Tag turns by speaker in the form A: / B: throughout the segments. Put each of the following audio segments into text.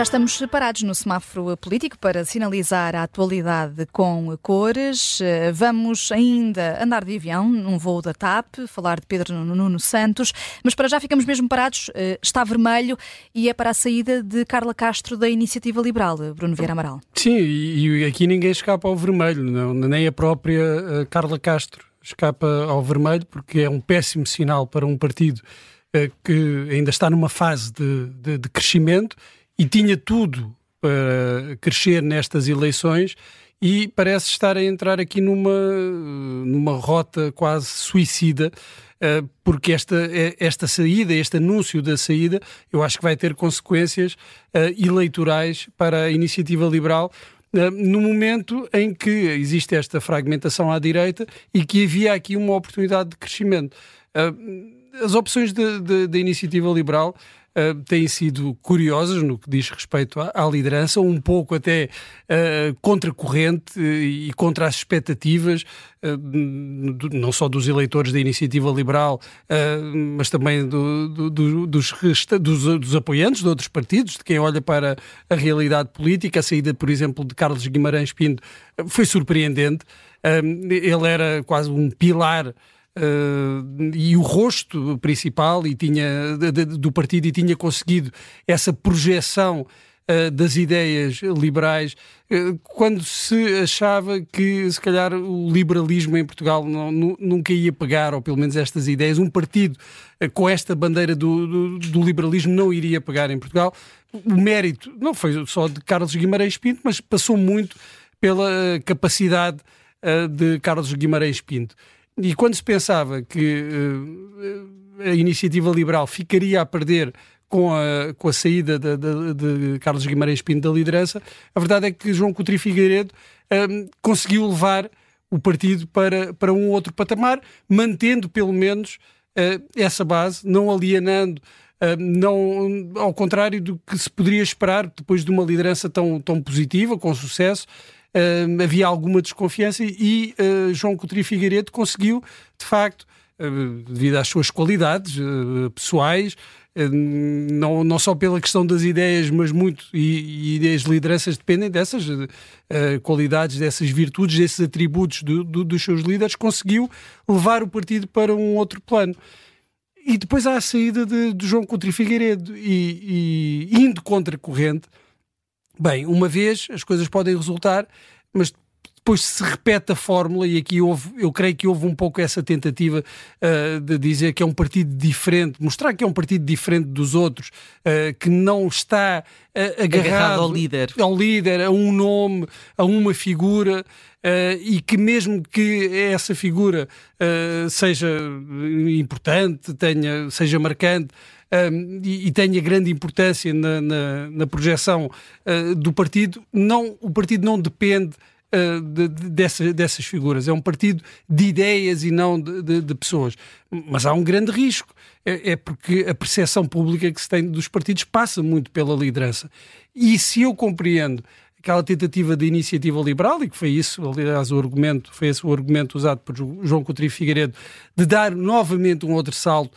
A: Já estamos separados no semáforo político para sinalizar a atualidade com cores. Vamos ainda andar de avião num voo da TAP, falar de Pedro Nuno Santos, mas para já ficamos mesmo parados. Está vermelho e é para a saída de Carla Castro da Iniciativa Liberal, Bruno Vieira Amaral.
B: Sim, e aqui ninguém escapa ao vermelho, não, nem a própria eh, Carla Castro escapa ao vermelho, porque é um péssimo sinal para um partido eh, que ainda está numa fase de, de, de crescimento e tinha tudo para crescer nestas eleições e parece estar a entrar aqui numa, numa rota quase suicida, eh, porque esta, eh, esta saída, este anúncio da saída, eu acho que vai ter consequências eh, eleitorais para a iniciativa liberal. No momento em que existe esta fragmentação à direita e que havia aqui uma oportunidade de crescimento. As opções da iniciativa liberal uh, têm sido curiosas no que diz respeito à, à liderança, um pouco até uh, contracorrente e contra as expectativas, uh, não só dos eleitores da iniciativa liberal, mas também do, do, do, dos, dos, dos, apoiantes de outros partidos, de quem olha para a realidade política. A saída, por exemplo, de Carlos Guimarães Pinto foi surpreendente. ele era quase um pilar Uh, e o rosto principal e tinha, de, de, do partido e tinha conseguido essa projeção uh, das ideias liberais uh, quando se achava que se calhar o liberalismo em Portugal não, nunca ia pegar, ou pelo menos estas ideias, um partido com esta bandeira do, do, do, liberalismo não iria pegar em Portugal. O mérito não foi só de Carlos Guimarães Pinto, mas passou muito pela capacidade de Carlos Guimarães Pinto. E quando se pensava que uh, a iniciativa liberal ficaria a perder com a, com a saída de, de, de, Carlos Guimarães Pinto da liderança, a verdade é que João Coutinho Figueiredo uh, conseguiu levar o partido para, para um outro patamar, mantendo pelo menos uh, essa base, não alienando Uh, não, ao contrário do que se poderia esperar depois de uma liderança tão, tão positiva, com sucesso, uh, havia alguma desconfiança e uh, João Coutinho Figueiredo conseguiu, de facto, uh, devido às suas qualidades pessoais, não, não só pela questão das ideias, mas muito, e, e as lideranças dependem dessas qualidades, dessas virtudes, desses atributos do, do, dos seus líderes, conseguiu levar o partido para um outro plano. E depois há a saída de, de João Coutinho Figueiredo e, e indo contra a corrente, Bem, uma vez as coisas podem resultar, mas depois se repete a fórmula, e aqui houve, eu creio que houve um pouco essa tentativa uh, de dizer que é um partido diferente, mostrar que é um partido diferente dos outros, uh, que não está uh, agarrado, agarrado,
C: ao líder.
B: ao líder, a um nome, a uma figura. e que mesmo que essa figura seja importante, tenha, seja marcante, um, e, e, tenha grande importância na, na, na projeção uh, do partido, não, o partido não depende uh, de, de, dessa, dessas figuras. É um partido de ideias e não de, de, pessoas. Mas há um grande risco. É, é, porque a percepção pública que se tem dos partidos passa muito pela liderança. E se eu compreendo aquela tentativa de iniciativa liberal, e que foi isso, aliás, o argumento, foi esse o argumento usado por João Coutinho Figueiredo, de dar novamente um outro salto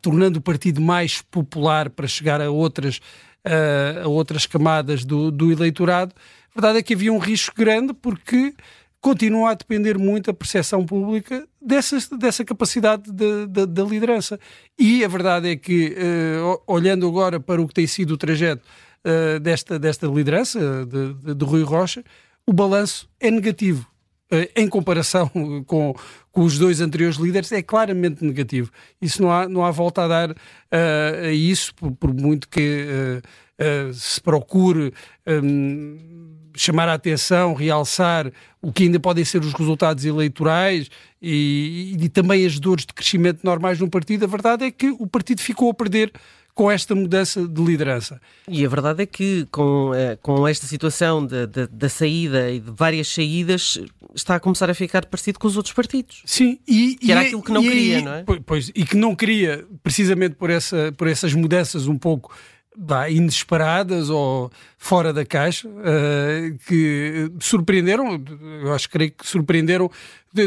B: tornando o partido mais popular para chegar a outras, uh, a outras camadas do, do eleitorado, a verdade é que havia um risco grande porque continua a depender muito a percepção pública dessa, dessa capacidade da liderança. E a verdade é que, uh, olhando agora para o que tem sido o trajeto uh, desta, desta liderança, de, de, de Rui Rocha, o balanço é negativo. Eh, em comparação com, com os dois anteriores líderes, é claramente negativo. Isso não há, não há volta a dar uh, a isso, por, por muito que uh, uh, se procure um, chamar a atenção, realçar o que ainda podem ser os resultados eleitorais e, e, e também as dores de crescimento normais no partido. A verdade é que o partido ficou a perder com esta mudança de liderança.
C: E a verdade é que com, eh, com esta situação da saída e de várias saídas está a começar a ficar parecido com os outros partidos.
B: Sim,
C: e, que era e, aquilo que não e, queria, não é?
B: Pois, e que não queria, precisamente por, essa, por essas mudanças um pouco bah, inesperadas ou fora da caixa, uh, que surpreenderam, eu acho que creio que surpreenderam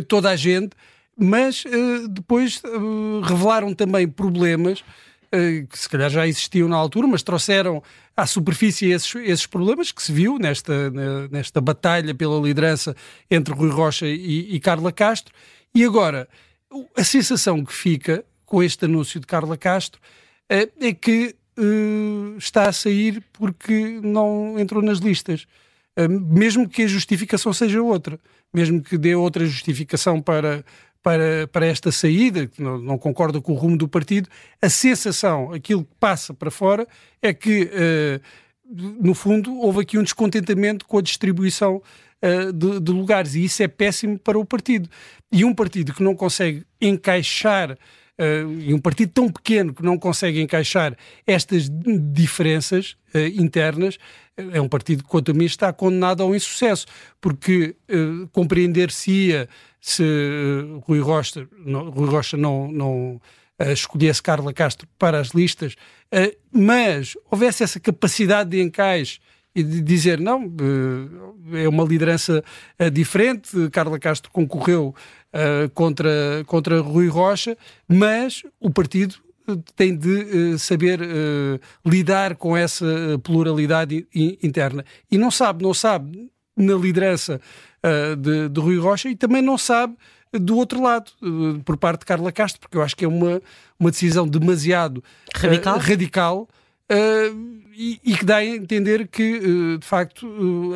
B: toda a gente, mas uh, depois uh, revelaram também problemas que se calhar já existiam na altura, mas trouxeram à superfície esses, esses problemas que se viu nesta, nesta batalha pela liderança entre Rui Rocha e, e Carla Castro. E agora, a sensação que fica com este anúncio de Carla Castro é que uh, está a sair porque não entrou nas listas. Uh, mesmo que a justificação seja outra, mesmo que dê outra justificação para, para, para esta saída, que não, não concorda com o rumo do partido, a sensação, aquilo que passa para fora, é que, uh, no fundo, houve aqui um descontentamento com a distribuição de, de, lugares e isso é péssimo para o partido. E um partido que não consegue encaixar Uh, e um partido tão pequeno que não consegue encaixar estas diferenças uh, internas, é um partido que, quanto a mim, está condenado ao insucesso, porque uh, compreender-se-ia se Rui Rocha não, Rui Rocha não, não escolhesse Carla Castro para as listas, mas houvesse essa capacidade de encaixe e de dizer não, é uma liderança diferente, Carla Castro concorreu uh, contra, contra Rui Rocha, mas o partido tem de saber lidar com essa pluralidade interna. E não sabe, não sabe na liderança de, de, Rui Rocha e também não sabe do outro lado, por parte de Carla Castro, porque eu acho que é uma, uma decisão demasiado
C: radical,
B: radical e, e, que dá a entender que, de facto,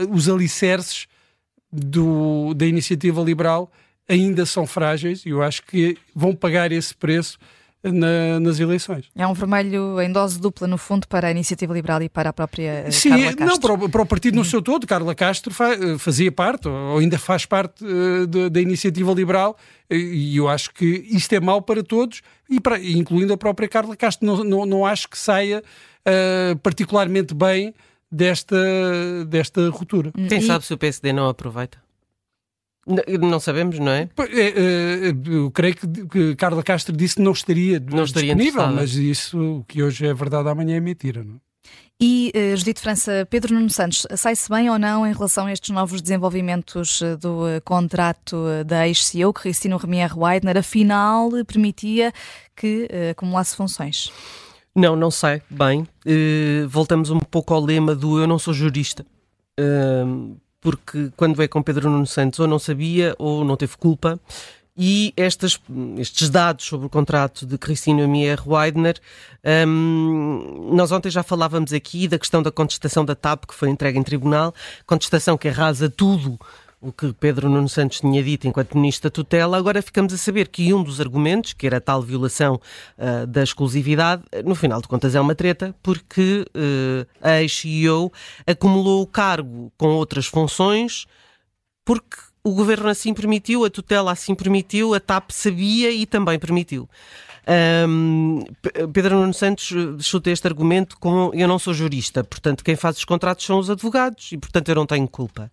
B: os alicerces do, da iniciativa liberal ainda são frágeis e eu acho que vão pagar esse preço na, nas eleições.
A: É um vermelho em dose dupla, no fundo, para a Iniciativa Liberal e para a própria
B: eh, Sim,
A: Carla Castro.
B: não, para o, para o partido no seu todo, Carla Castro fazia parte, ou ainda faz parte uh, da Iniciativa Liberal, e eu acho que isto é mau para todos, e para, incluindo a própria Carla Castro. Não, não, não acho que saia uh, particularmente bem desta, desta ruptura.
C: Quem e... sabe se o PSD não aproveita? Não sabemos, não é?
B: é, é eu creio que Carla Castro disse que não estaria, não estaria disponível, mas isso que hoje é verdade, amanhã é mentira, não é?
A: E, uh, Judite França, Pedro Nuno Santos, sai-se bem ou não em relação a estes novos desenvolvimentos eh, do uh, contrato da ex-CEO, que Cristino Remier Weidner, afinal, permitia que uh, acumulasse funções?
C: Não, não sai bem. voltamos um pouco ao lema do eu não sou jurista porque quando é com Pedro Nuno Santos ou não sabia ou não teve culpa. E estas, estes dados sobre o contrato de Cristina Mier Weidner, um, nós ontem já falávamos aqui da questão da contestação da TAP que foi entregue em tribunal, contestação que arrasa tudo o que Pedro Nuno Santos tinha dito enquanto Ministro da Tutela, agora ficamos a saber que um dos argumentos, que era a tal violação uh, da exclusividade, no final de contas é uma treta, porque uh, a ex-CEO acumulou o cargo com outras funções, porque o Governo assim permitiu, a tutela assim permitiu, a TAP sabia e também permitiu. Um, Pedro Nuno Santos chuta este argumento com eu não sou jurista, portanto quem faz os contratos são os advogados e portanto eu não tenho culpa.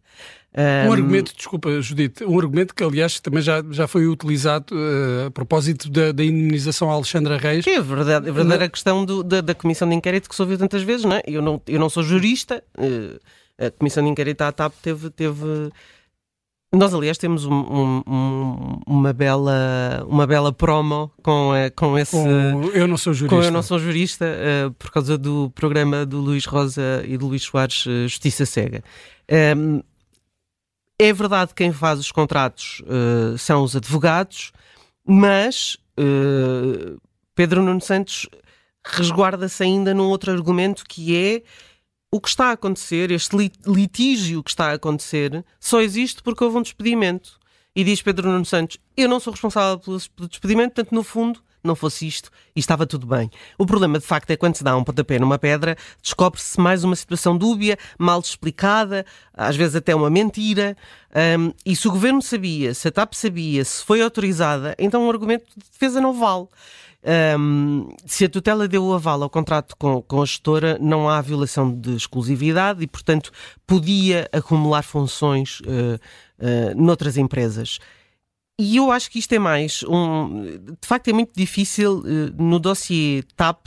B: Um, um argumento, desculpa Judite, um argumento que aliás também já, já foi utilizado uh, a propósito da, da indemnização a Alexandra Reis.
C: Que é verdade, a verdadeira Na... questão do, da, da, comissão de inquérito que se ouviu tantas vezes, não é? Eu não, eu não sou jurista, uh, a comissão de inquérito à TAP teve, teve nós, aliás, temos um, um, uma, bela, uma bela promo com, uh, com esse. Com
B: eu não sou jurista.
C: Com Eu Não Sou Jurista, uh, por causa do programa do Luís Rosa e do Luís Soares, uh, Justiça Cega. Um, é verdade que quem faz os contratos são os advogados, mas Pedro Nuno Santos resguarda-se ainda num outro argumento que é o que está a acontecer, este litígio que está a acontecer, só existe porque houve um despedimento. E diz Pedro Nuno Santos: Eu não sou responsável pelo despedimento, portanto, no fundo, não fosse isto e estava tudo bem. O problema, de facto, é quando se dá um pontapé numa pedra, descobre-se mais uma situação dúbia, mal explicada, às vezes até uma mentira. Um, e se o governo sabia, se a TAP sabia, se foi autorizada, então o argumento de defesa não vale. Um, se a tutela deu o aval ao contrato com, com a gestora, não há violação de exclusividade e, portanto, podia acumular funções uh, uh, noutras empresas. E eu acho que isto é mais um. De facto, é muito difícil uh, no dossiê TAP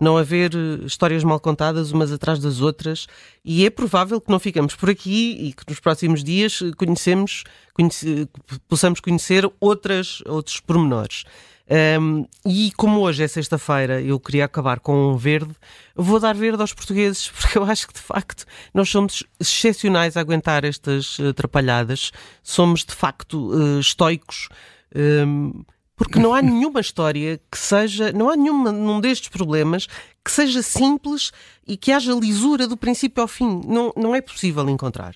C: não haver histórias mal contadas umas atrás das outras, e é provável que não ficamos por aqui e que nos próximos dias conhecemos, conhece, possamos conhecer outras, outros pormenores. Um, e como hoje é sexta-feira, eu queria acabar com um verde, vou dar verde aos portugueses, porque eu acho que de facto nós somos excepcionais a aguentar estas atrapalhadas, somos de facto uh, estoicos. Um, porque não há nenhuma história que seja, não há nenhuma num destes problemas que seja simples e que haja lisura do princípio ao fim. Não, não é possível encontrar.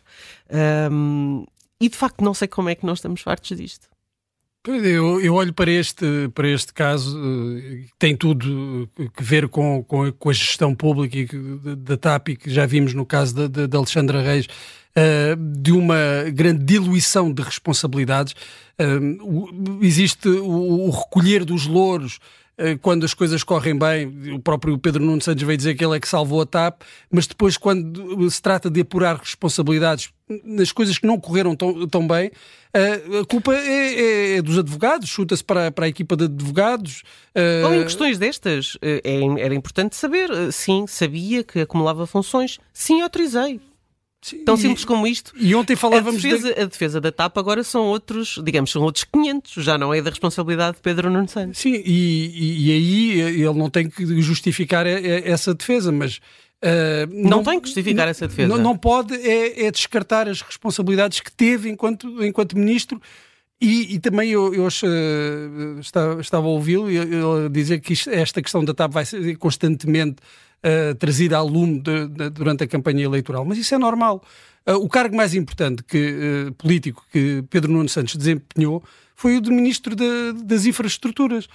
C: Um, e de facto não sei como é que nós estamos fartos disto.
B: Eu, eu, olho para este, para este caso, eh, tem tudo que ver com, com, com a gestão pública da TAP, que já vimos no caso da Alexandra Reis, uh, de uma grande diluição de responsabilidades. Uh, existe o, o, recolher dos louros quando as coisas correm bem. O próprio Pedro Nuno Santos veio dizer que ele é que salvou a TAP, mas depois, quando se trata de apurar responsabilidades nas coisas que não correram tão, tão bem, a culpa é, é, é dos advogados, chuta-se para, para a equipa de advogados.
C: Bom, em questões destas, é, era importante saber. Sim, sabia que acumulava funções. Sim, autorizei. Sim, Tão simples como isto.
B: E ontem falávamos
C: a defesa, de... a defesa da TAP agora são outros, digamos, são outros 500, já não é da responsabilidade de Pedro Nuno Santos.
B: Sim, e, e, aí ele não tem que justificar essa defesa, mas
C: Uh, não, não, tem que justificar
B: não,
C: essa defesa.
B: Não, não pode é, é, descartar as responsabilidades que teve enquanto, enquanto ministro. E, e também eu, eu uh, estava, estava a ouvi-lo dizer que isto, esta questão da TAP vai ser constantemente uh, trazida ao lume de, de, durante a campanha eleitoral. Mas isso é normal. Uh, o cargo mais importante que, uh, político que Pedro Nuno Santos desempenhou foi o de Ministro de, das Infraestruturas.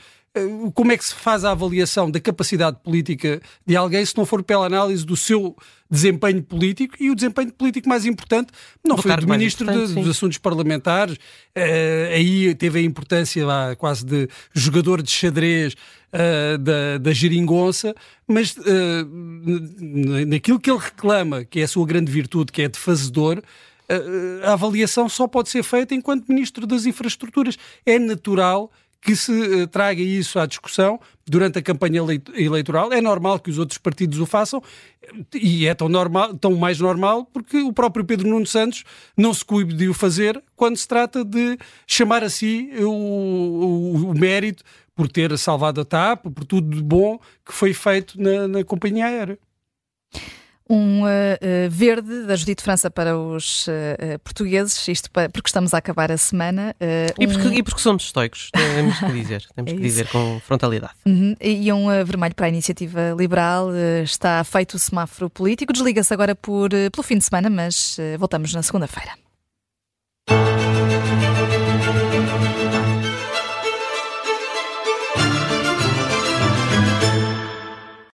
B: Como é que se faz a avaliação da capacidade política de alguém se não for pela análise do seu desempenho político e o desempenho político mais importante não foi do Ministro de, dos Assuntos Parlamentares, uh, aí teve a importância lá, quase de jogador de xadrez uh, da, da geringonça, mas uh, naquilo que ele reclama, que é a sua grande virtude, que é de fazedor, a avaliação só pode ser feita enquanto Ministro das Infraestruturas. É natural que se traga isso à discussão durante a campanha eleitoral. É normal que os outros partidos o façam e é tão, normal, tão mais normal porque o próprio Pedro Nuno Santos não se cuide de o fazer quando se trata de chamar a si o, o, o mérito por ter salvado a TAP, por tudo de bom que foi feito na, na companhia aérea.
A: Um uh, uh, verde da Judite França para os uh, portugueses, isto para, porque estamos a acabar a semana.
C: e, porque, um... e porque somos estoicos, temos que dizer, temos é que dizer com frontalidade.
A: Uhum. E um vermelho para a iniciativa liberal, está feito o semáforo político, desliga-se agora por, pelo fim de semana, mas voltamos na segunda-feira.